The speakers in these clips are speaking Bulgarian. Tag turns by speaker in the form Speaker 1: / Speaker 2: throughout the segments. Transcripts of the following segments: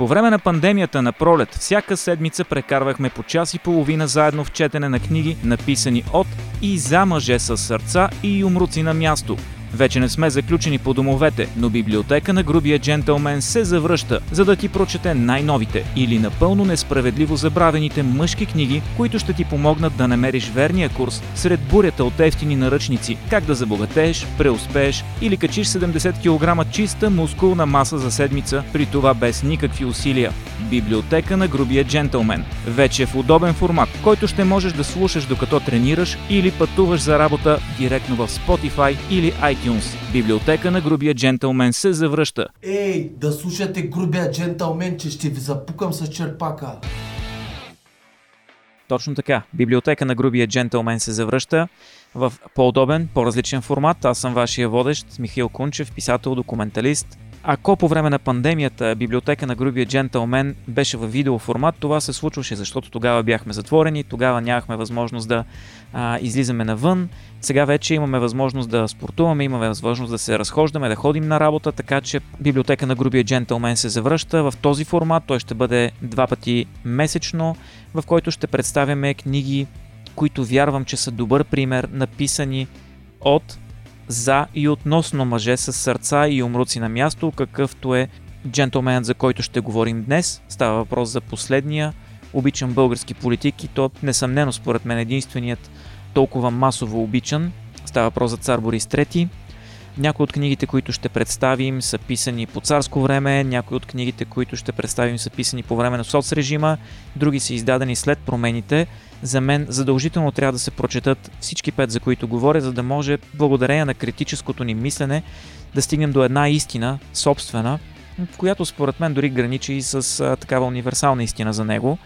Speaker 1: По време на пандемията на пролет, всяка седмица прекарвахме по час и половина заедно в четене на книги, написани от и за мъже с сърца и юмруци на място – вече не сме заключени по домовете, но библиотека на грубия джентълмен се завръща, за да ти прочете най-новите или напълно несправедливо забравените мъжки книги, които ще ти помогнат да намериш верния курс сред бурята от ефтини наръчници, как да забогатееш, преуспееш или качиш 70 кг чиста мускулна маса за седмица, при това без никакви усилия. Библиотека на грубия джентълмен. Вече в удобен формат, който ще можеш да слушаш докато тренираш или пътуваш за работа директно в Spotify или iTunes iTunes. Библиотека на грубия джентълмен се завръща.
Speaker 2: Ей, да слушате грубия джентълмен, че ще ви запукам с черпака.
Speaker 1: Точно така. Библиотека на грубия джентълмен се завръща в по-удобен, по-различен формат. Аз съм вашия водещ, Михаил Кунчев, писател, документалист, ако по време на пандемията библиотека на грубия джентълмен беше в видеоформат, това се случваше, защото тогава бяхме затворени, тогава нямахме възможност да а, излизаме навън. Сега вече имаме възможност да спортуваме, имаме възможност да се разхождаме, да ходим на работа, така че библиотека на грубия джентълмен се завръща в този формат. Той ще бъде два пъти месечно, в който ще представяме книги, които вярвам, че са добър пример, написани от за и относно мъже с сърца и умруци на място, какъвто е джентлменът, за който ще говорим днес. Става въпрос за последния. Обичам български политик и то несъмнено според мен единственият толкова масово обичан. Става въпрос за цар Борис III. Някои от книгите, които ще представим, са писани по царско време, някои от книгите, които ще представим, са писани по време на соцрежима, други са издадени след промените за мен задължително трябва да се прочетат всички пет, за които говоря, за да може, благодарение на критическото ни мислене, да стигнем до една истина, собствена, която според мен дори граничи и с такава универсална истина за него,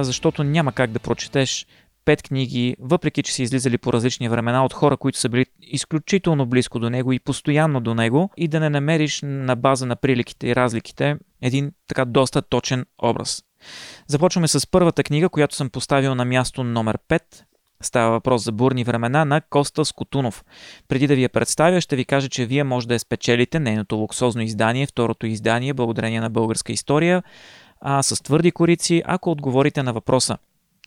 Speaker 1: защото няма как да прочетеш пет книги, въпреки че са излизали по различни времена от хора, които са били изключително близко до него и постоянно до него, и да не намериш на база на приликите и разликите един така доста точен образ. Започваме с първата книга, която съм поставил на място номер 5. Става въпрос за бурни времена на Коста Скотунов. Преди да ви я представя, ще ви кажа, че вие може да я спечелите нейното луксозно издание, второто издание, благодарение на българска история, а с твърди корици, ако отговорите на въпроса.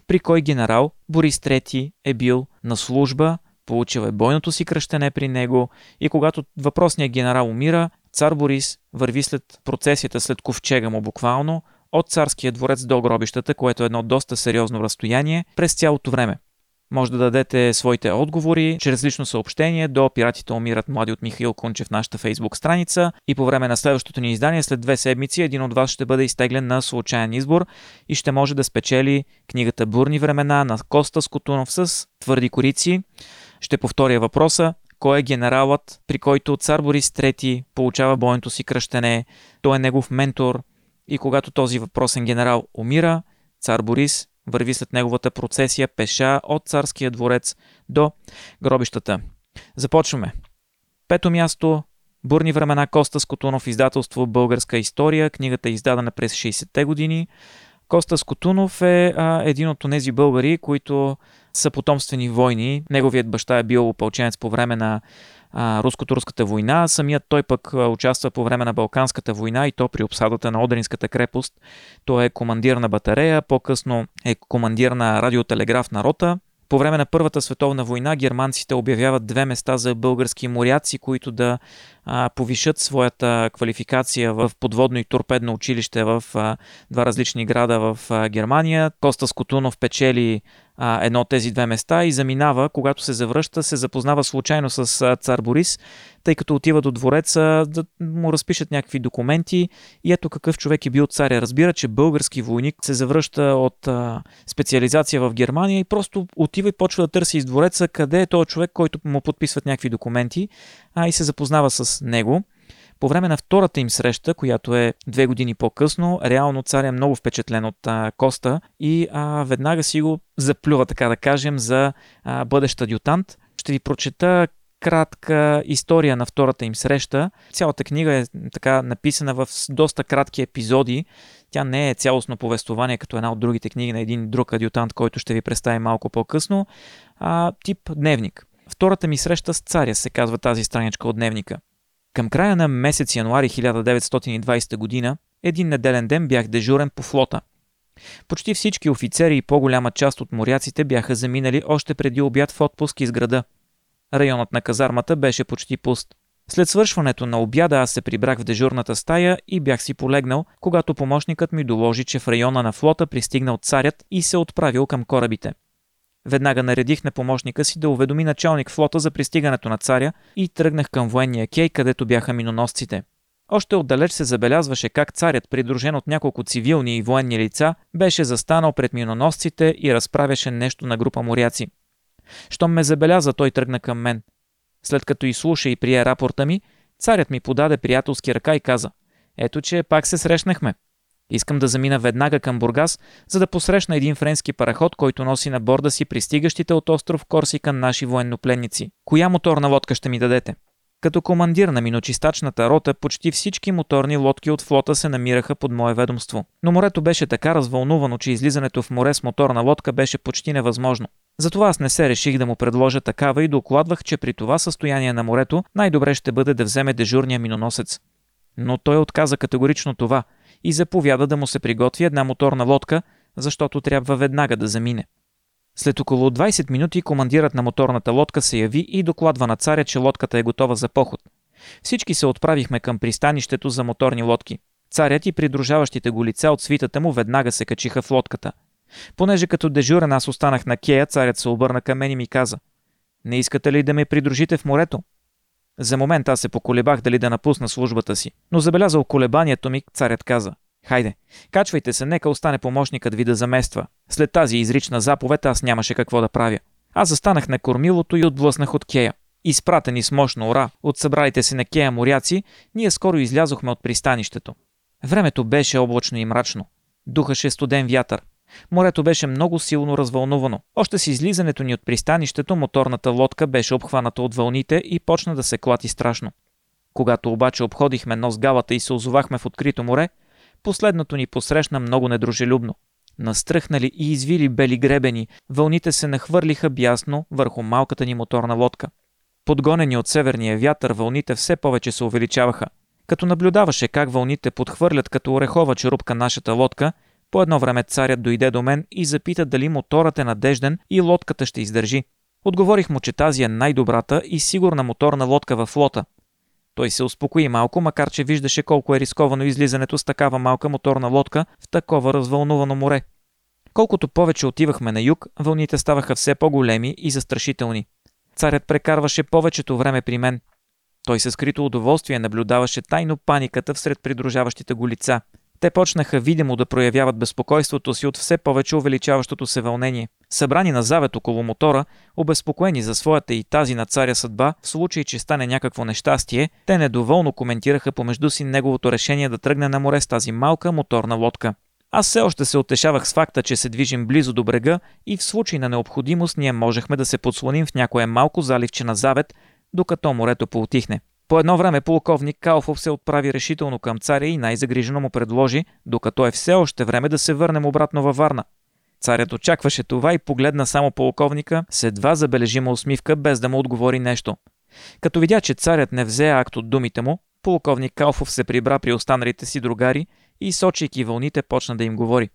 Speaker 1: При кой генерал Борис III е бил на служба, получил е бойното си кръщене при него и когато въпросният генерал умира, цар Борис върви след процесията след ковчега му буквално, от царския дворец до гробищата, което е едно доста сериозно разстояние, през цялото време. Може да дадете своите отговори чрез лично съобщение до Пиратите умират млади от Михаил Кунчев в нашата фейсбук страница и по време на следващото ни издание след две седмици един от вас ще бъде изтеглен на случайен избор и ще може да спечели книгата Бурни времена на Коста Скотунов с твърди корици. Ще повторя въпроса. Кой е генералът, при който цар Борис III получава бойното си кръщене? Той е негов ментор, и когато този въпросен генерал умира, цар Борис върви след неговата процесия пеша от царския дворец до гробищата. Започваме. Пето място Бурни времена Коста Скотунов, издателство Българска история. Книгата е издадена през 60-те години. Коста Скотунов е а, един от тези българи, които са потомствени войни. Неговият баща е бил опълченец по време на руско-турската война. Самият той пък участва по време на Балканската война и то при обсадата на Одринската крепост. Той е командир на батарея, по-късно е командир на радиотелеграфна рота. По време на Първата световна война германците обявяват две места за български моряци, които да а, повишат своята квалификация в подводно и торпедно училище в а, два различни града в а, Германия. Коста Скотунов печели а, едно от тези две места и заминава, когато се завръща, се запознава случайно с а, цар Борис, тъй като отива до двореца да му разпишат някакви документи и ето какъв човек е бил царя. Разбира, че български войник се завръща от а, специализация в Германия и просто отива и почва да търси из двореца къде е този човек, който му подписват някакви документи а, и се запознава с него. По време на втората им среща, която е две години по-късно, реално царя е много впечатлен от а, Коста и а, веднага си го заплюва, така да кажем, за а, бъдещ адютант. Ще ви прочета кратка история на втората им среща. Цялата книга е така написана в доста кратки епизоди. Тя не е цялостно повествование, като една от другите книги на един друг адютант, който ще ви представи малко по-късно, а тип дневник. Втората ми среща с царя се казва тази страничка от дневника. Към края на месец януари 1920 година един неделен ден бях дежурен по флота. Почти всички офицери и по-голяма част от моряците бяха заминали още преди обяд в отпуск из града. Районът на казармата беше почти пуст. След свършването на обяда аз се прибрах в дежурната стая и бях си полегнал, когато помощникът ми доложи, че в района на флота пристигнал царят и се отправил към корабите. Веднага наредих на помощника си да уведоми началник флота за пристигането на царя и тръгнах към военния кей, където бяха миноносците. Още отдалеч се забелязваше как царят, придружен от няколко цивилни и военни лица, беше застанал пред миноносците и разправяше нещо на група моряци. Щом ме забеляза, той тръгна към мен. След като изслуша и прие рапорта ми, царят ми подаде приятелски ръка и каза «Ето, че пак се срещнахме. Искам да замина веднага към Бургас, за да посрещна един френски параход, който носи на борда си пристигащите от остров Корсика наши военнопленници. Коя моторна лодка ще ми дадете?» Като командир на миночистачната рота, почти всички моторни лодки от флота се намираха под мое ведомство. Но морето беше така развълнувано, че излизането в море с моторна лодка беше почти невъзможно. Затова аз не се реших да му предложа такава и докладвах, че при това състояние на морето най-добре ще бъде да вземе дежурния миноносец. Но той отказа категорично това и заповяда да му се приготви една моторна лодка, защото трябва веднага да замине. След около 20 минути командирът на моторната лодка се яви и докладва на царя, че лодката е готова за поход. Всички се отправихме към пристанището за моторни лодки. Царят и придружаващите го лица от свитата му веднага се качиха в лодката. Понеже като дежурен аз останах на кея, царят се обърна към мен и ми каза «Не искате ли да ме придружите в морето?» За момент аз се поколебах дали да напусна службата си, но забелязал колебанието ми, царят каза Хайде, качвайте се, нека остане помощникът ви да замества. След тази изрична заповед аз нямаше какво да правя. Аз застанах на кормилото и отблъснах от кея. Изпратени с мощно ора от събралите се на кея моряци, ние скоро излязохме от пристанището. Времето беше облачно и мрачно. Духаше студен вятър. Морето беше много силно развълнувано. Още с излизането ни от пристанището моторната лодка беше обхваната от вълните и почна да се клати страшно. Когато обаче обходихме нос галата и се озовахме в открито море, Последното ни посрещна много недружелюбно. Настръхнали и извили бели гребени, вълните се нахвърлиха бясно върху малката ни моторна лодка. Подгонени от северния вятър, вълните все повече се увеличаваха. Като наблюдаваше как вълните подхвърлят като орехова черупка нашата лодка, по едно време царят дойде до мен и запита дали моторът е надежден и лодката ще издържи. Отговорих му, че тази е най-добрата и сигурна моторна лодка във флота. Той се успокои малко, макар че виждаше колко е рисковано излизането с такава малка моторна лодка в такова развълнувано море. Колкото повече отивахме на юг, вълните ставаха все по-големи и застрашителни. Царят прекарваше повечето време при мен. Той със скрито удоволствие наблюдаваше тайно паниката всред придружаващите го лица – те почнаха видимо да проявяват безпокойството си от все повече увеличаващото се вълнение. Събрани на завет около мотора, обезпокоени за своята и тази на царя съдба, в случай, че стане някакво нещастие, те недоволно коментираха помежду си неговото решение да тръгне на море с тази малка моторна лодка. Аз все още се отешавах с факта, че се движим близо до брега и в случай на необходимост ние можехме да се подслоним в някое малко заливче на завет, докато морето поутихне. По едно време полковник Калфов се отправи решително към царя и най-загрижено му предложи, докато е все още време да се върнем обратно във Варна. Царят очакваше това и погледна само полковника с едва забележима усмивка, без да му отговори нещо. Като видя, че царят не взе акт от думите му, полковник Калфов се прибра при останалите си другари и, сочейки вълните, почна да им говори.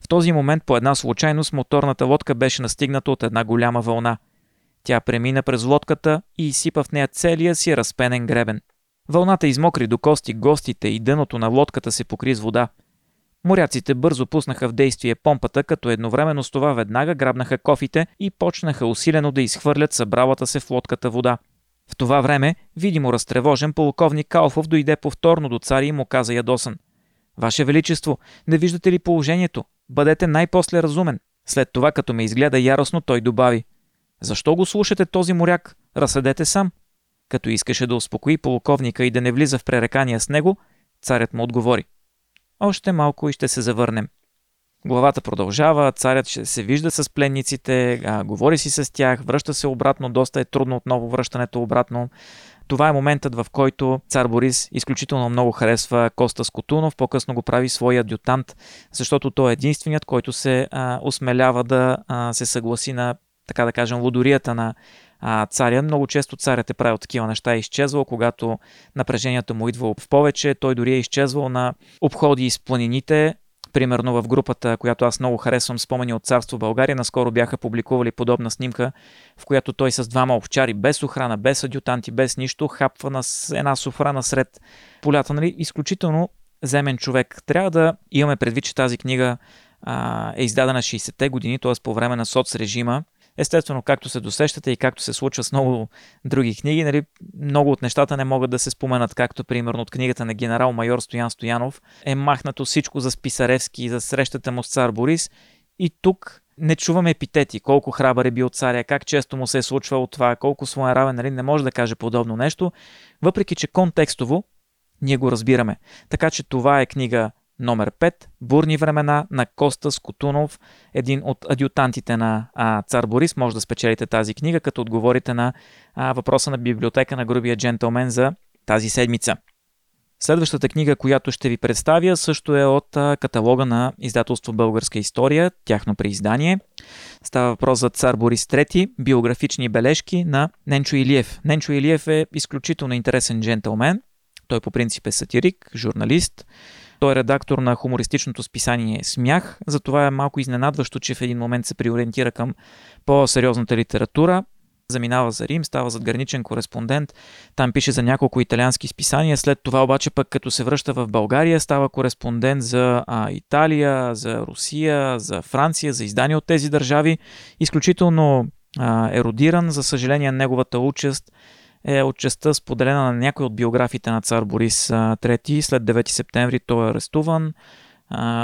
Speaker 1: В този момент по една случайност моторната лодка беше настигната от една голяма вълна – тя премина през лодката и изсипа в нея целия си разпенен гребен. Вълната измокри до кости гостите и дъното на лодката се покри с вода. Моряците бързо пуснаха в действие помпата, като едновременно с това веднага грабнаха кофите и почнаха усилено да изхвърлят събралата се в лодката вода. В това време, видимо разтревожен, полковник Калфов дойде повторно до царя и му каза ядосан. Ваше Величество, не виждате ли положението? Бъдете най-после разумен. След това, като ме изгледа яростно, той добави. Защо го слушате този моряк? Разсъдете сам. Като искаше да успокои полковника и да не влиза в пререкания с него, царят му отговори. Още малко и ще се завърнем. Главата продължава, царят ще се вижда с пленниците, а, говори си с тях, връща се обратно, доста е трудно отново връщането обратно. Това е моментът, в който цар Борис изключително много харесва Коста Скотунов, по-късно го прави своя адютант, защото той е единственият, който се а, осмелява да а, се съгласи на така да кажем, лудорията на а, царя. Много често царят е правил такива неща, е изчезвал, когато напрежението му идва в повече. Той дори е изчезвал на обходи из планините, Примерно в групата, която аз много харесвам, спомени от Царство България, наскоро бяха публикували подобна снимка, в която той с двама овчари, без охрана, без адютанти, без нищо, хапва на една софра насред полята. Нали? Изключително земен човек. Трябва да имаме предвид, че тази книга а, е издадена 60-те години, т.е. по време на соцрежима. Естествено, както се досещате и както се случва с много други книги, нали, много от нещата не могат да се споменат, както примерно от книгата на генерал-майор Стоян Стоянов е махнато всичко за Списаревски и за срещата му с цар Борис. И тук не чуваме епитети, колко храбър е бил царя, как често му се е случвало това, колко своя равен, нали, не може да каже подобно нещо, въпреки че контекстово ние го разбираме. Така че това е книга номер 5 Бурни времена на Коста Скотунов, един от адютантите на а, цар Борис. Може да спечелите тази книга, като отговорите на а, въпроса на библиотека на грубия джентълмен за тази седмица. Следващата книга, която ще ви представя, също е от каталога на издателство Българска история, тяхно преиздание. Става въпрос за цар Борис III, биографични бележки на Ненчо Илиев. Ненчо Илиев е изключително интересен джентълмен. Той по принцип е сатирик, журналист, той е редактор на хумористичното списание Смях, затова е малко изненадващо, че в един момент се приориентира към по-сериозната литература. Заминава за Рим, става задграничен кореспондент, там пише за няколко италиански списания, след това обаче пък като се връща в България, става кореспондент за а, Италия, за Русия, за Франция, за издания от тези държави. Изключително а, еродиран, за съжаление неговата участ е от частта споделена на някой от биографите на цар Борис III. След 9 септември той е арестуван,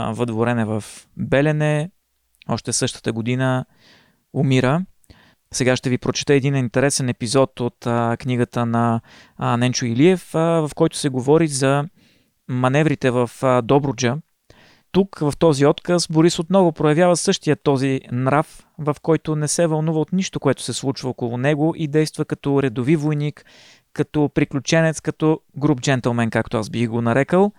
Speaker 1: въдворен е в Белене, още същата година умира. Сега ще ви прочета един интересен епизод от книгата на а, Ненчо Илиев, в който се говори за маневрите в а, Добруджа, тук, в този отказ, Борис отново проявява същия този нрав, в който не се вълнува от нищо, което се случва около него и действа като редови войник, като приключенец, като груп джентълмен, както аз бих го нарекал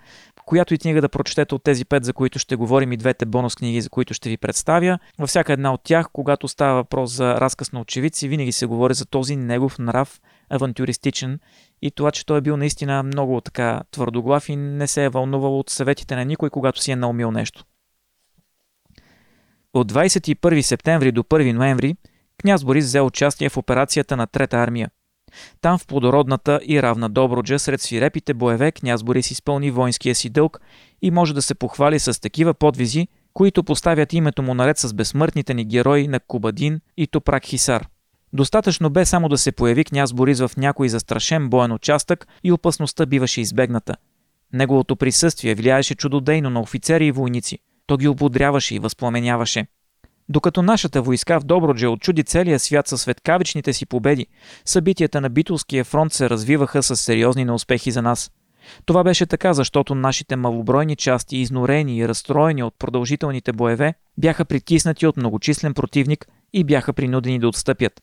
Speaker 1: която и книга да прочетете от тези пет, за които ще говорим и двете бонус книги, за които ще ви представя. Във всяка една от тях, когато става въпрос за разказ на очевидци, винаги се говори за този негов нрав, авантюристичен и това, че той е бил наистина много така твърдоглав и не се е вълнувал от съветите на никой, когато си е наумил нещо. От 21 септември до 1 ноември княз Борис взе участие в операцията на Трета армия – там в плодородната и равна Добруджа, сред свирепите боеве, княз Борис изпълни воинския си дълг и може да се похвали с такива подвизи, които поставят името му наред с безсмъртните ни герои на Кубадин и Топрак Хисар. Достатъчно бе само да се появи княз Борис в някой застрашен боен участък и опасността биваше избегната. Неговото присъствие влияеше чудодейно на офицери и войници. То ги ободряваше и възпламеняваше – докато нашата войска в Добродже отчуди целия свят със светкавичните си победи, събитията на Битулския фронт се развиваха с сериозни неуспехи за нас. Това беше така, защото нашите малобройни части, изнорени и разстроени от продължителните боеве, бяха притиснати от многочислен противник и бяха принудени да отстъпят.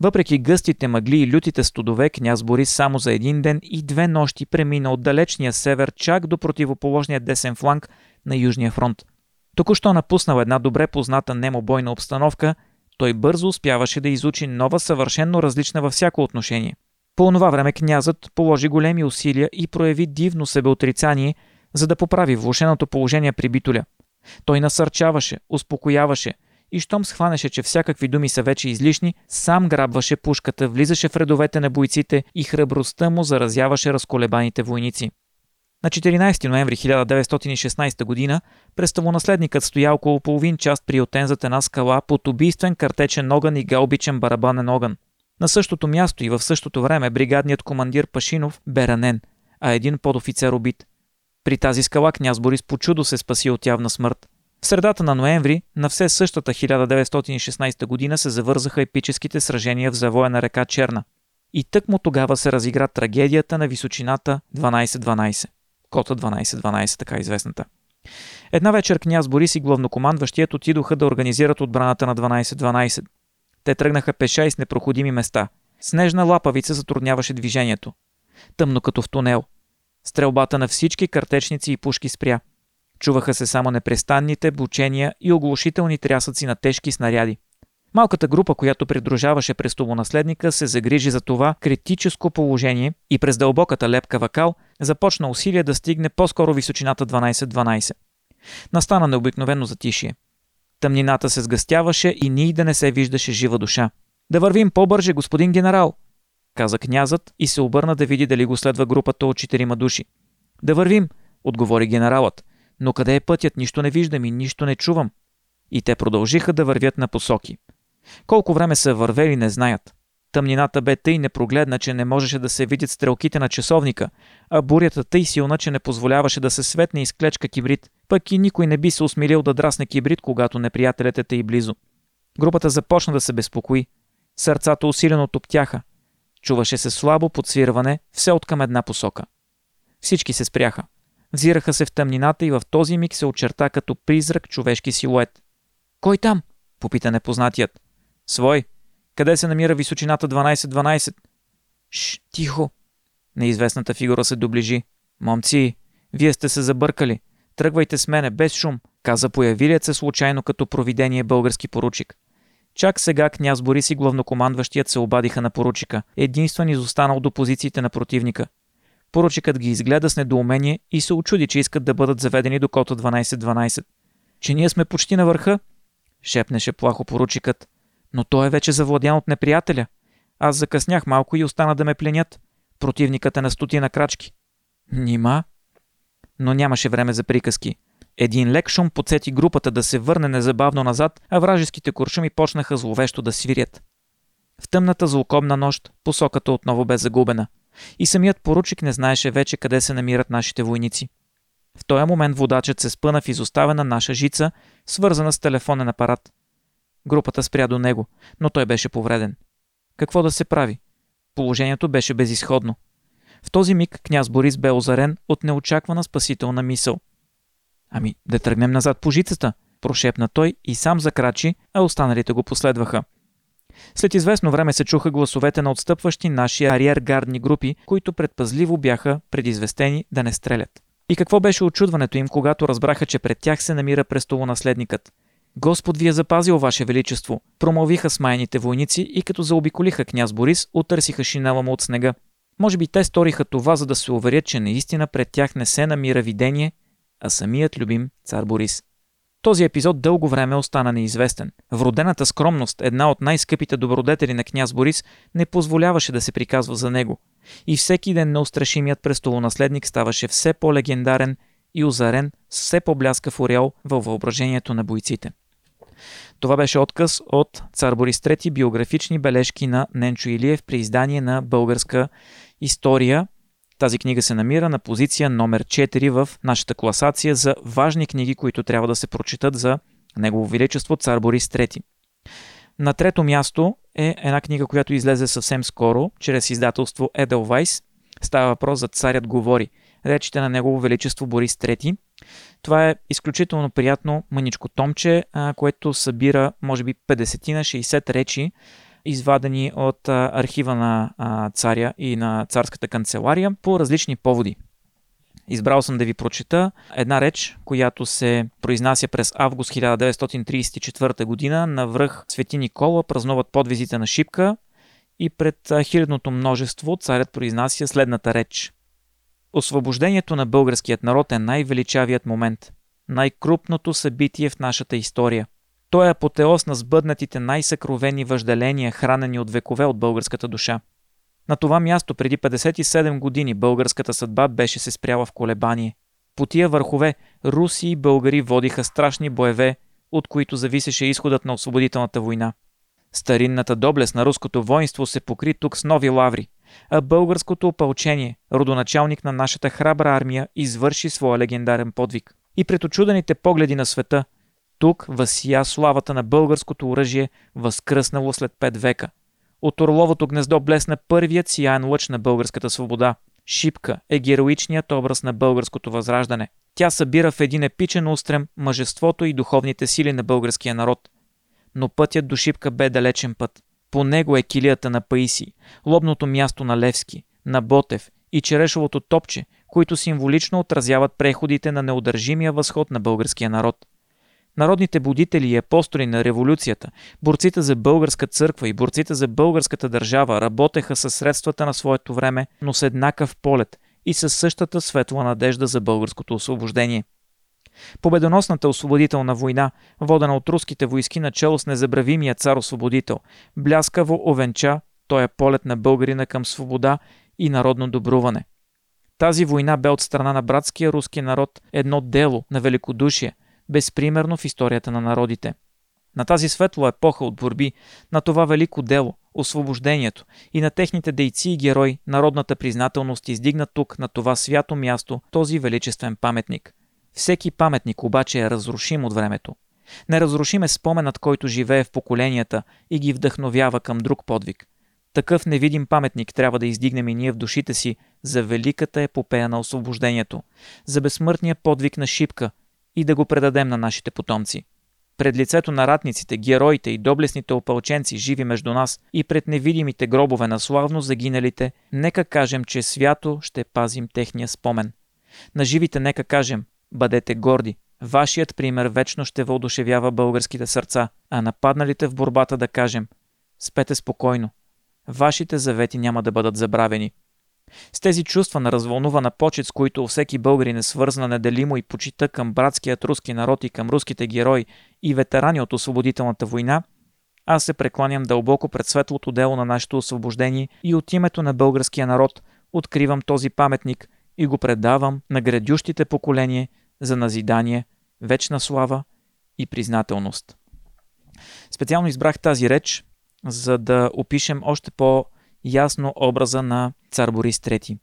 Speaker 1: Въпреки гъстите мъгли и лютите студове, княз Борис само за един ден и две нощи премина от далечния север чак до противоположния десен фланг на Южния фронт – Току-що напуснал една добре позната немобойна обстановка, той бързо успяваше да изучи нова съвършенно различна във всяко отношение. По онова време князът положи големи усилия и прояви дивно себеотрицание, за да поправи влушеното положение при битуля. Той насърчаваше, успокояваше и щом схванеше, че всякакви думи са вече излишни, сам грабваше пушката, влизаше в редовете на бойците и храбростта му заразяваше разколебаните войници. На 14 ноември 1916 г. престолонаследникът стоя около половин час приютен зад една скала под убийствен картечен огън и галбичен барабанен огън. На същото място и в същото време бригадният командир Пашинов бе ранен, а един подофицер убит. При тази скала княз Борис по чудо се спаси от явна смърт. В средата на ноември, на все същата 1916 година се завързаха епическите сражения в завоя на река Черна. И тък му тогава се разигра трагедията на височината 12-12. Кота 12-12, така известната. Една вечер княз Борис и главнокомандващият отидоха да организират отбраната на 12-12. Те тръгнаха пеша и с непроходими места. Снежна лапавица затрудняваше движението. Тъмно като в тунел. Стрелбата на всички картечници и пушки спря. Чуваха се само непрестанните бучения и оглушителни трясъци на тежки снаряди. Малката група, която придружаваше престолонаследника, се загрижи за това критическо положение и през дълбоката лепка вакал започна усилие да стигне по-скоро височината 12-12. Настана необикновено затишие. Тъмнината се сгъстяваше и ни да не се виждаше жива душа. Да вървим по-бърже, господин генерал, каза князът и се обърна да види дали го следва групата от четирима души. Да вървим, отговори генералът. Но къде е пътят? Нищо не виждам и нищо не чувам. И те продължиха да вървят на посоки. Колко време са вървели, не знаят. Тъмнината бе тъй непрогледна, че не можеше да се видят стрелките на часовника, а бурята тъй силна, че не позволяваше да се светне из клечка кибрид, пък и никой не би се усмилил да драсне кибрид, когато неприятелят е тъй близо. Групата започна да се безпокои. Сърцата усилено топтяха. Чуваше се слабо подсвирване, все от към една посока. Всички се спряха. Взираха се в тъмнината и в този миг се очерта като призрак човешки силует. Кой там? Попита непознатият. Свой. Къде се намира височината 12-12? Шш, тихо. Неизвестната фигура се доближи. Момци, вие сте се забъркали. Тръгвайте с мене, без шум, каза появилият се случайно като провидение български поручик. Чак сега княз Борис и главнокомандващият се обадиха на поручика, единствен изостанал до позициите на противника. Поручикът ги изгледа с недоумение и се очуди, че искат да бъдат заведени до кота 12-12. Че ние сме почти на върха? Шепнеше плахо поручикът. Но той е вече завладян от неприятеля. Аз закъснях малко и остана да ме пленят. Противникът е на стотина крачки. Нима? Но нямаше време за приказки. Един лек шум подсети групата да се върне незабавно назад, а вражеските куршуми почнаха зловещо да свирят. В тъмната злокобна нощ посоката отново бе загубена. И самият поручик не знаеше вече къде се намират нашите войници. В този момент водачът се спъна в изоставена наша жица, свързана с телефонен апарат. Групата спря до него, но той беше повреден. Какво да се прави? Положението беше безисходно. В този миг княз Борис бе озарен от неочаквана спасителна мисъл. Ами, да тръгнем назад по жицата, прошепна той и сам закрачи, а останалите го последваха. След известно време се чуха гласовете на отстъпващи наши ариергардни групи, които предпазливо бяха предизвестени да не стрелят. И какво беше очудването им, когато разбраха, че пред тях се намира престолонаследникът? Господ ви е запазил, Ваше Величество, промълвиха смаяните войници и като заобиколиха княз Борис, отърсиха шинела му от снега. Може би те сториха това, за да се уверят, че наистина пред тях не се намира видение, а самият любим цар Борис. Този епизод дълго време остана неизвестен. Вродената скромност, една от най-скъпите добродетели на княз Борис, не позволяваше да се приказва за него. И всеки ден неустрашимият престолонаследник ставаше все по-легендарен и озарен с все по-бляскав ореол във въображението на бойците. Това беше отказ от цар Борис III биографични бележки на Ненчо Илиев при издание на българска история тази книга се намира на позиция номер 4 в нашата класация за важни книги, които трябва да се прочитат за Негово Величество цар Борис III. На трето място е една книга, която излезе съвсем скоро, чрез издателство Edelweiss. Става въпрос за Царят говори. Речите на Негово Величество Борис III. Това е изключително приятно мъничко томче, което събира може би 50 на 60 речи, извадени от архива на царя и на царската канцелария по различни поводи. Избрал съм да ви прочета една реч, която се произнася през август 1934 година на връх Свети Никола, празнуват подвизите на Шипка и пред хилядното множество царят произнася следната реч. Освобождението на българският народ е най-величавият момент, най-крупното събитие в нашата история – той е апотеоз на сбъднатите най-съкровени въжделения, хранени от векове от българската душа. На това място преди 57 години българската съдба беше се спряла в колебание. По тия върхове руси и българи водиха страшни боеве, от които зависеше изходът на освободителната война. Старинната доблест на руското воинство се покри тук с нови лаври, а българското опълчение, родоначалник на нашата храбра армия, извърши своя легендарен подвиг. И пред очудените погледи на света – тук възсия славата на българското оръжие, възкръснало след пет века. От Орловото гнездо блесна първият сияен лъч на българската свобода. Шипка е героичният образ на българското възраждане. Тя събира в един епичен устрем мъжеството и духовните сили на българския народ. Но пътят до Шипка бе далечен път. По него е килията на Паиси, лобното място на Левски, на Ботев и черешовото топче, които символично отразяват преходите на неудържимия възход на българския народ – Народните будители и апостоли на революцията, борците за българска църква и борците за българската държава работеха със средствата на своето време, но с еднакъв полет и със същата светла надежда за българското освобождение. Победоносната освободителна война, водена от руските войски начало с незабравимия цар-освободител, бляскаво овенча той е полет на българина към свобода и народно добруване. Тази война бе от страна на братския руски народ едно дело на великодушие, безпримерно в историята на народите. На тази светла епоха от борби, на това велико дело, освобождението и на техните дейци и герои, народната признателност издигна тук, на това свято място, този величествен паметник. Всеки паметник обаче е разрушим от времето. Неразрушим е споменът, който живее в поколенията и ги вдъхновява към друг подвиг – такъв невидим паметник трябва да издигнем и ние в душите си за великата епопея на освобождението, за безсмъртния подвиг на Шипка и да го предадем на нашите потомци. Пред лицето на ратниците, героите и доблестните опълченци, живи между нас, и пред невидимите гробове на славно загиналите, нека кажем, че свято ще пазим техния спомен. На живите нека кажем, бъдете горди, вашият пример вечно ще въодушевява българските сърца, а нападналите в борбата да кажем, спете спокойно, вашите завети няма да бъдат забравени. С тези чувства на развълнувана почет, с които всеки българин е свързана неделимо и почита към братският руски народ и към руските герои и ветерани от освободителната война, аз се прекланям дълбоко пред светлото дело на нашето освобождение и от името на българския народ откривам този паметник и го предавам на градющите поколение за назидание, вечна слава и признателност. Специално избрах тази реч, за да опишем още по-ясно образа на цар Борис III.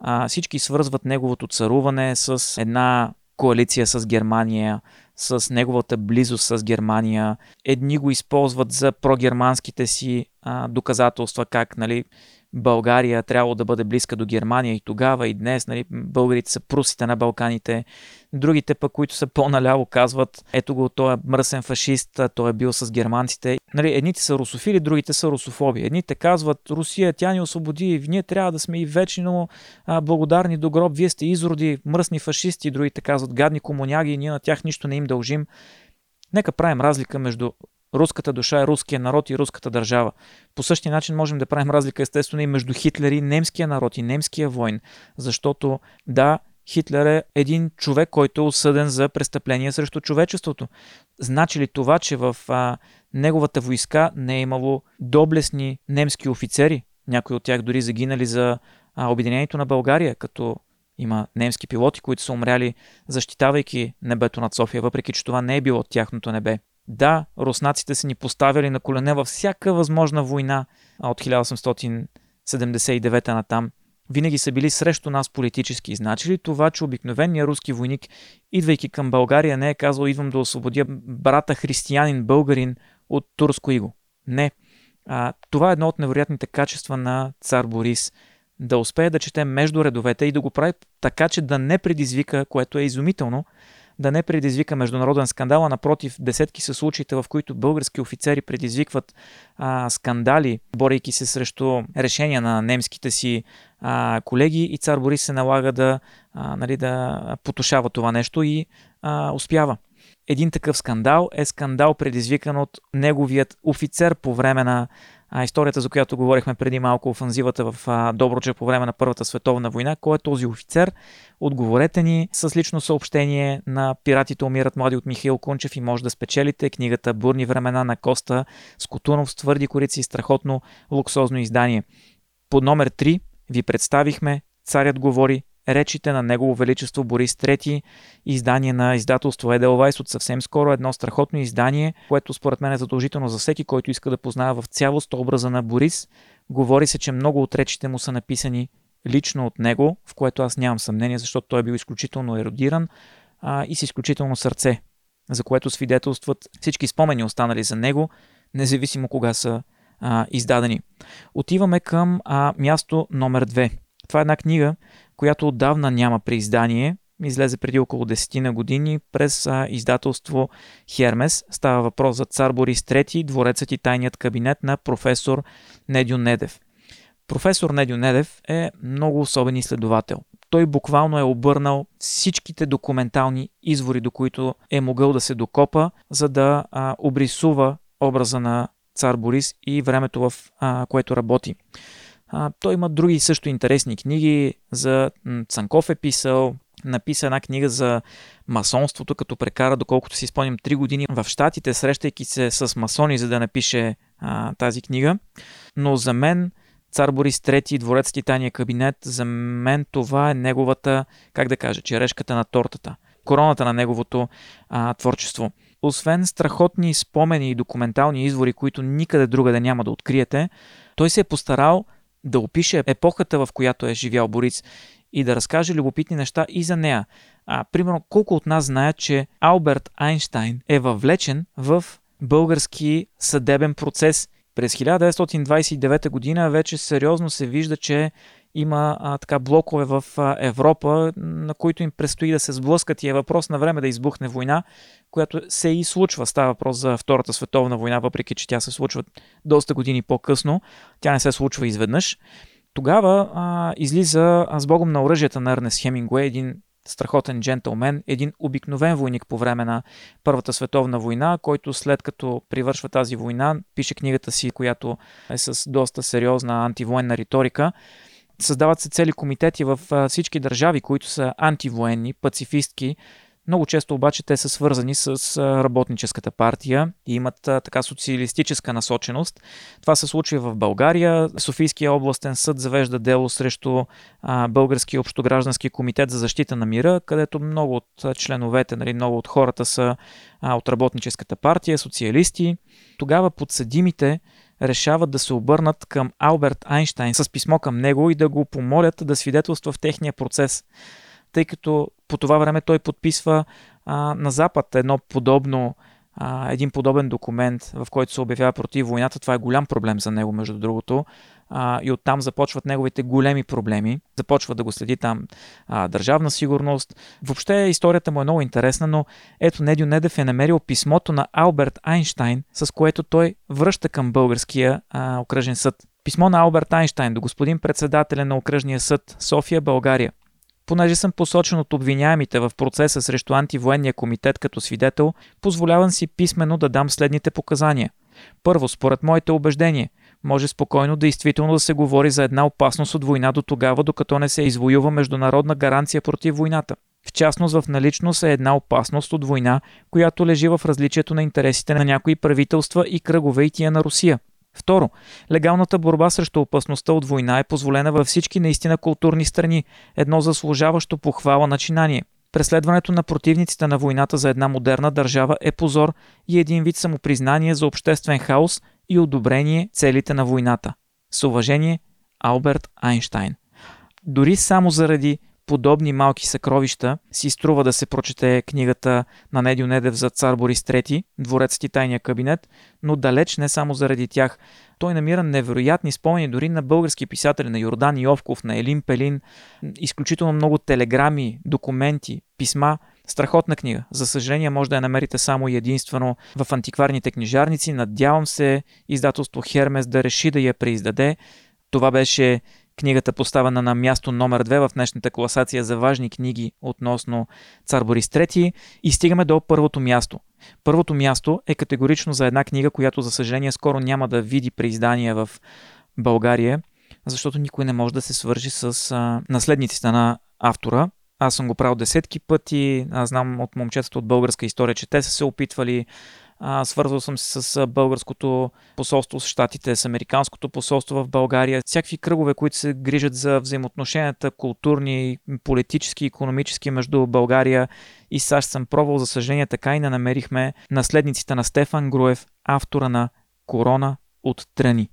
Speaker 1: А, всички свързват неговото царуване с една коалиция с Германия, с неговата близост с Германия. Едни го използват за прогерманските си а, доказателства, как нали, България трябва да бъде близка до Германия и тогава и днес, нали, българите са прусите на Балканите. Другите пък, които са по-наляво, казват, ето го, той е мръсен фашист, той е бил с германците. Нали, едните са русофили, другите са русофоби. Едните казват, Русия, тя ни освободи, ние трябва да сме и вечно благодарни до гроб, вие сте изроди, мръсни фашисти, другите казват, гадни комуняги, ние на тях нищо не им дължим. Нека правим разлика между руската душа е руския народ и руската държава. По същия начин можем да правим разлика естествено и между Хитлер и немския народ и немския войн, защото да, Хитлер е един човек, който е осъден за престъпление срещу човечеството. Значи ли това, че в а, неговата войска не е имало доблесни немски офицери, някои от тях дори загинали за а, обединението на България, като има немски пилоти, които са умряли защитавайки небето над София, въпреки че това не е било тяхното небе. Да, руснаците са ни поставили на колене във всяка възможна война от 1879 натам. Винаги са били срещу нас политически. Значи ли това, че обикновеният руски войник, идвайки към България, не е казал идвам да освободя брата християнин, българин от турско иго? Не. А, това е едно от невероятните качества на цар Борис. Да успее да чете между редовете и да го прави така, че да не предизвика, което е изумително, да не предизвика международен скандал, а напротив, десетки са случаите, в които български офицери предизвикват а, скандали, борейки се срещу решения на немските си а, колеги и цар Борис се налага да, а, нали, да потушава това нещо и а, успява. Един такъв скандал е скандал предизвикан от неговият офицер по време на а, историята, за която говорихме преди малко, офанзивата в а, Доброча по време на Първата световна война. Кой е този офицер? Отговорете ни с лично съобщение на Пиратите умират млади от Михаил Кунчев и може да спечелите книгата Бурни времена на Коста Скотунов с твърди корици и страхотно луксозно издание. Под номер 3 ви представихме Царят говори речите на Негово Величество Борис III, издание на издателство Еделвайс от съвсем скоро, едно страхотно издание, което според мен е задължително за всеки, който иска да познава в цялост образа на Борис. Говори се, че много от речите му са написани лично от него, в което аз нямам съмнение, защото той е бил изключително еродиран а, и с изключително сърце, за което свидетелстват всички спомени останали за него, независимо кога са а, издадени. Отиваме към а, място номер 2. Това е една книга, която отдавна няма преиздание. Излезе преди около 10 на години през а, издателство Хермес. Става въпрос за цар Борис III, дворецът и тайният кабинет на професор Недю Недев. Професор Недю Недев е много особен изследовател. той буквално е обърнал всичките документални извори, до които е могъл да се докопа, за да а, обрисува образа на цар Борис и времето, в а, което работи. А, той има други също интересни книги. За Цанков е писал, написа една книга за масонството, като прекара, доколкото си спомням, 3 години в Штатите, срещайки се с масони, за да напише а, тази книга. Но за мен цар Борис III, дворец Титания кабинет, за мен това е неговата, как да кажа, черешката на тортата, короната на неговото а, творчество. Освен страхотни спомени и документални извори, които никъде другаде няма да откриете, той се е постарал да опише епохата, в която е живял Борис и да разкаже любопитни неща и за нея. А, примерно, колко от нас знаят, че Алберт Айнштайн е въвлечен в български съдебен процес. През 1929 година вече сериозно се вижда, че има а, така блокове в а, Европа, на които им предстои да се сблъскат и е въпрос на време да избухне война, която се и случва. Става въпрос за Втората световна война, въпреки че тя се случва доста години по-късно. Тя не се случва изведнъж. Тогава а, излиза с богом на оръжията на Ернест Хемингуей, един страхотен джентълмен, един обикновен войник по време на Първата световна война, който след като привършва тази война, пише книгата си, която е с доста сериозна антивоенна риторика. Създават се цели комитети в всички държави, които са антивоенни, пацифистки, много често обаче те са свързани с работническата партия и имат така социалистическа насоченост. Това се случва в България. Софийския областен съд завежда дело срещу Българския общограждански комитет за защита на мира, където много от членовете, нали, много от хората са от работническата партия, социалисти. Тогава подсъдимите решават да се обърнат към Алберт Айнштайн с писмо към него и да го помолят да свидетелства в техния процес тъй като по това време той подписва а, на Запад едно подобно, а, един подобен документ, в който се обявява против войната. Това е голям проблем за него, между другото. А, и оттам започват неговите големи проблеми. Започва да го следи там а, държавна сигурност. Въобще историята му е много интересна, но ето Недю Недев е намерил писмото на Алберт Айнштайн, с което той връща към българския а, окръжен съд. Писмо на Алберт Айнштайн до господин председателя на окръжния съд София, България. Понеже съм посочен от обвиняемите в процеса срещу антивоенния комитет като свидетел, позволявам си писменно да дам следните показания. Първо, според моите убеждения, може спокойно действително да се говори за една опасност от война до тогава, докато не се извоюва международна гаранция против войната. В частност в наличност е една опасност от война, която лежи в различието на интересите на някои правителства и кръгове и тия на Русия – Второ, легалната борба срещу опасността от война е позволена във всички наистина културни страни, едно заслужаващо похвала начинание. Преследването на противниците на войната за една модерна държава е позор и един вид самопризнание за обществен хаос и одобрение целите на войната. С уважение, Алберт Айнштайн. Дори само заради подобни малки съкровища си струва да се прочете книгата на Недио Недев за цар Борис III, Дворец и тайния кабинет, но далеч не само заради тях. Той намира невероятни спомени дори на български писатели, на Йордан Йовков, на Елин Пелин, изключително много телеграми, документи, писма, Страхотна книга. За съжаление, може да я намерите само и единствено в антикварните книжарници. Надявам се издателство Хермес да реши да я преиздаде. Това беше Книгата поставена на място номер 2 в днешната класация за важни книги относно цар Борис III и стигаме до първото място. Първото място е категорично за една книга, която за съжаление скоро няма да види преиздания в България, защото никой не може да се свържи с а, наследниците на автора. Аз съм го правил десетки пъти, аз знам от момчетата от българска история, че те са се опитвали а, свързвал съм се с българското посолство в Штатите, с американското посолство в България, всякакви кръгове, които се грижат за взаимоотношенията културни, политически, економически между България и САЩ съм пробвал. За съжаление, така и не намерихме наследниците на Стефан Груев, автора на Корона от Тръни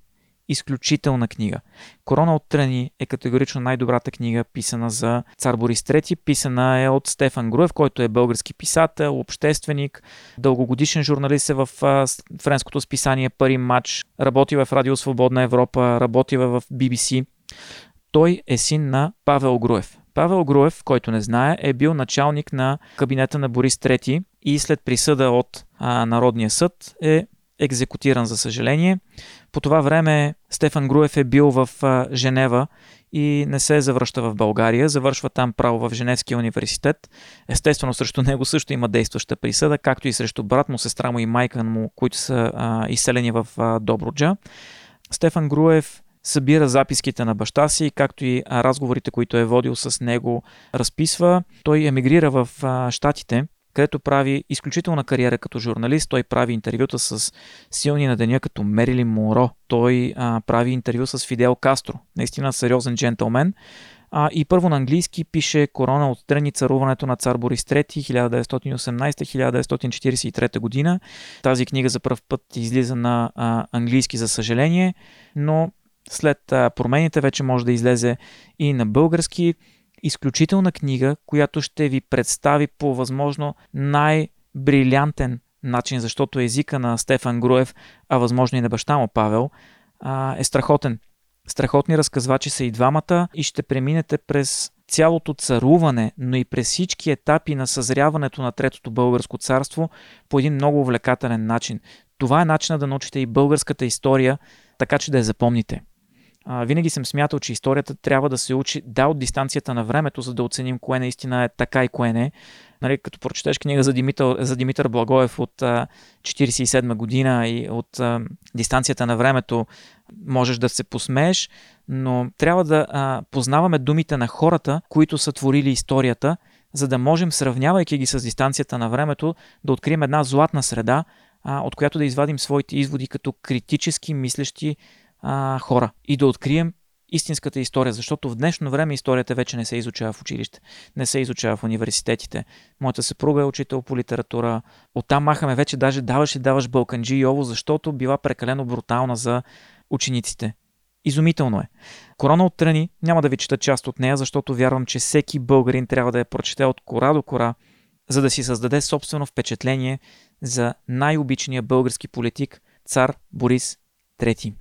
Speaker 1: изключителна книга. Корона от Тръни е категорично най-добрата книга, писана за цар Борис III. Писана е от Стефан Груев, който е български писател, общественик, дългогодишен журналист е в френското списание Пари Матч, работи в Радио Свободна Европа, работи в BBC. Той е син на Павел Груев. Павел Груев, който не знае, е бил началник на кабинета на Борис III и след присъда от а, Народния съд е екзекутиран, за съжаление. По това време Стефан Груев е бил в Женева и не се завръща в България. Завършва там право в Женевския университет. Естествено, срещу него също има действаща присъда, както и срещу брат му, сестра му и майка му, които са а, изселени в а, Добруджа. Стефан Груев събира записките на баща си, както и разговорите, които е водил с него, разписва. Той емигрира в Штатите, където прави изключителна кариера като журналист. Той прави интервюта с силни на деня като Мерилин Монро. Той а, прави интервю с Фидел Кастро. Наистина сериозен джентълмен. А, и първо на английски пише Корона от страни царуването на цар Борис III 1918-1943 година. Тази книга за първ път излиза на а, английски, за съжаление, но след а, промените вече може да излезе и на български. Изключителна книга, която ще ви представи по възможно най-брилянтен начин, защото езика на Стефан Груев, а възможно и на баща му Павел, е страхотен. Страхотни разказвачи са и двамата и ще преминете през цялото царуване, но и през всички етапи на съзряването на Третото българско царство по един много увлекателен начин. Това е начина да научите и българската история, така че да я запомните. А, винаги съм смятал, че историята трябва да се учи да от дистанцията на времето, за да оценим кое наистина е така и кое не. Нали, като прочетеш книга за Димитър, за Димитър Благоев от а, 47 година и от а, дистанцията на времето, можеш да се посмееш, но трябва да а, познаваме думите на хората, които са творили историята, за да можем, сравнявайки ги с дистанцията на времето, да открием една златна среда, а, от която да извадим своите изводи като критически мислещи а, хора и да открием истинската история, защото в днешно време историята вече не се изучава в училище, не се изучава в университетите. Моята съпруга е учител по литература. Оттам махаме вече даже даваш и даваш Балканджи и Ово, защото била прекалено брутална за учениците. Изумително е. Корона от тръни, няма да ви чета част от нея, защото вярвам, че всеки българин трябва да я прочете от кора до кора, за да си създаде собствено впечатление за най-обичания български политик, цар Борис III.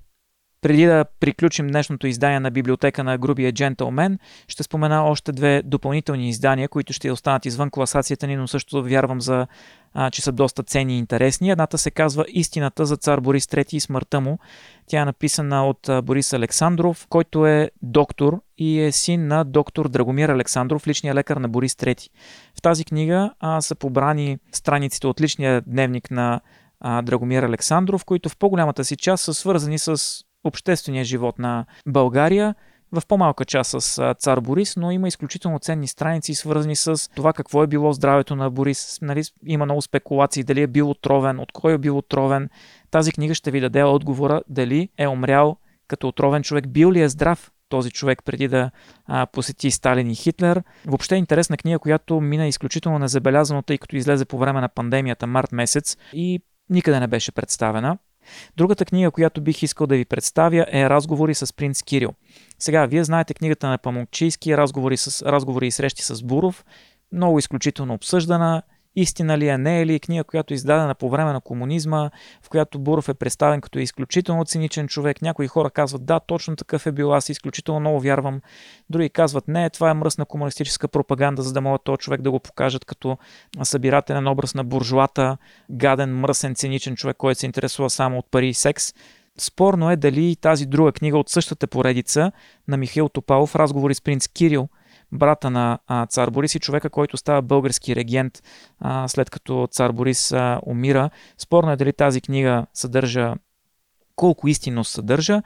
Speaker 1: Преди да приключим днешното издание на библиотека на Грубия джентълмен, ще спомена още две допълнителни издания, които ще останат извън класацията ни, но също вярвам, за, а, че са доста ценни и интересни. Едната се казва Истината за цар Борис III и смъртта му. Тя е написана от Борис Александров, който е доктор и е син на доктор Драгомир Александров, личния лекар на Борис III. В тази книга а, са побрани страниците от личния дневник на а, Драгомир Александров, които в по-голямата си част са свързани с обществения живот на България, в по-малка част с цар Борис, но има изключително ценни страници, свързани с това какво е било здравето на Борис. Нали, има много спекулации дали е бил отровен, от кой е бил отровен. Тази книга ще ви даде отговора дали е умрял като отровен човек, бил ли е здрав този човек преди да а, посети Сталин и Хитлер. Въобще е интересна книга, която мина изключително незабелязано, тъй като излезе по време на пандемията март месец и никъде не беше представена. Другата книга, която бих искал да ви представя е Разговори с принц Кирил. Сега, вие знаете книгата на Памукчийски, разговори, с, разговори и срещи с Буров, много изключително обсъждана, Истина ли е, не е ли книга, която е издадена по време на комунизма, в която Буров е представен като изключително циничен човек. Някои хора казват, да, точно такъв е бил, аз изключително много вярвам. Други казват, не, това е мръсна комунистическа пропаганда, за да могат този човек да го покажат като събирателен образ на буржуата, гаден, мръсен, циничен човек, който се интересува само от пари и секс. Спорно е дали тази друга книга от същата поредица на Михаил Топалов, разговори с принц Кирил, брата на а, цар Борис и човека, който става български регент а, след като цар Борис а, умира. Спорно е дали тази книга съдържа колко истинност съдържа,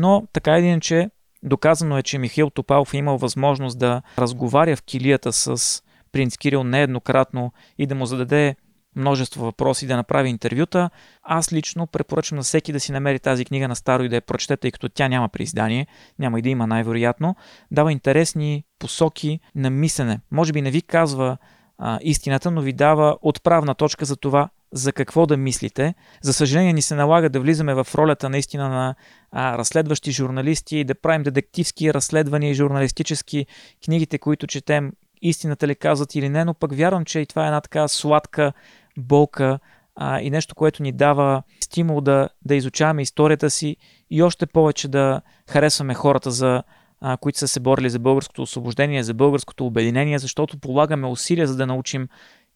Speaker 1: но така един, че доказано е, че Михаил Топалов е имал възможност да разговаря в килията с принц Кирил нееднократно и да му зададе множество въпроси, да направи интервюта. Аз лично препоръчвам на всеки да си намери тази книга на старо и да я прочете, тъй като тя няма при издание, няма и да има най-вероятно. Дава интересни посоки на мислене. Може би не ви казва а, истината, но ви дава отправна точка за това за какво да мислите. За съжаление ни се налага да влизаме в ролята наистина на а, разследващи журналисти и да правим детективски разследвания и журналистически книгите, които четем, истината ли казват или не, но пък вярвам, че и това е една така сладка болка а, и нещо, което ни дава стимул да, да изучаваме историята си и още повече да харесваме хората, за, а, които са се борили за българското освобождение, за българското обединение, защото полагаме усилия за да научим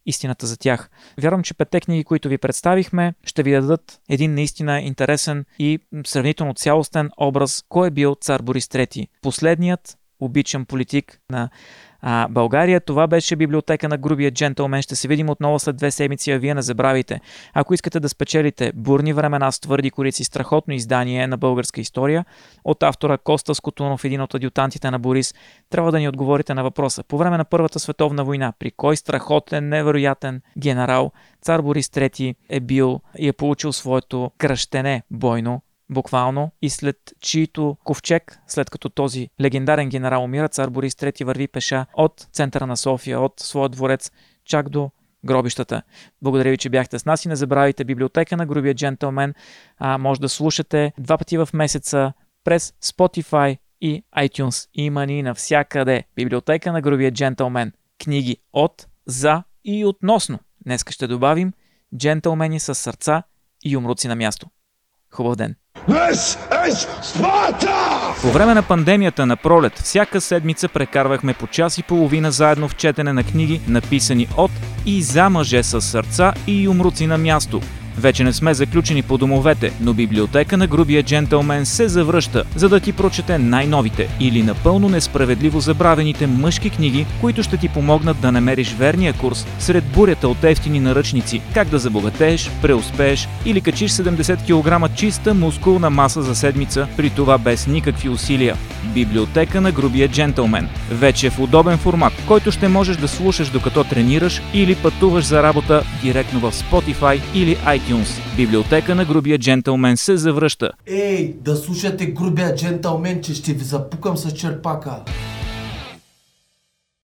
Speaker 1: истината за тях. Вярвам, че петте книги, които ви представихме, ще ви дадат един наистина интересен и сравнително цялостен образ кой е бил цар Борис III. Последният обичан политик на а, България. Това беше библиотека на грубия джентълмен. Ще се видим отново след две седмици, а вие не забравяйте. Ако искате да спечелите бурни времена с твърди корици, страхотно издание на българска история от автора Коста Скотунов, един от адютантите на Борис, трябва да ни отговорите на въпроса. По време на Първата световна война, при кой страхотен, невероятен генерал цар Борис III е бил и е получил своето кръщене бойно буквално, и след чието ковчег, след като този легендарен генерал умира, цар Борис III върви пеша от центъра на София, от своя дворец, чак до гробищата. Благодаря ви, че бяхте с нас и не забравяйте библиотека на Грубия джентълмен. А, може да слушате два пъти в месеца през Spotify и iTunes. Има ни навсякъде. Библиотека на Грубия джентълмен. Книги от, за и относно. Днеска ще добавим джентълмени с сърца и умруци на място. Хубав ден! This is Sparta! По време на пандемията на пролет, всяка седмица прекарвахме по час и половина заедно в четене на книги, написани от и за мъже с сърца и умруци на място – вече не сме заключени по домовете, но библиотека на грубия джентълмен се завръща, за да ти прочете най-новите или напълно несправедливо забравените мъжки книги, които ще ти помогнат да намериш верния курс сред бурята от ефтини наръчници, как да забогатееш, преуспееш или качиш 70 кг чиста мускулна маса за седмица, при това без никакви усилия. Библиотека на грубия джентълмен. Вече в удобен формат, който ще можеш да слушаш докато тренираш или пътуваш за работа директно в Spotify или iTunes iTunes. Библиотека на грубия джентълмен се завръща.
Speaker 2: Ей, да слушате грубия джентълмен, че ще ви запукам с черпака.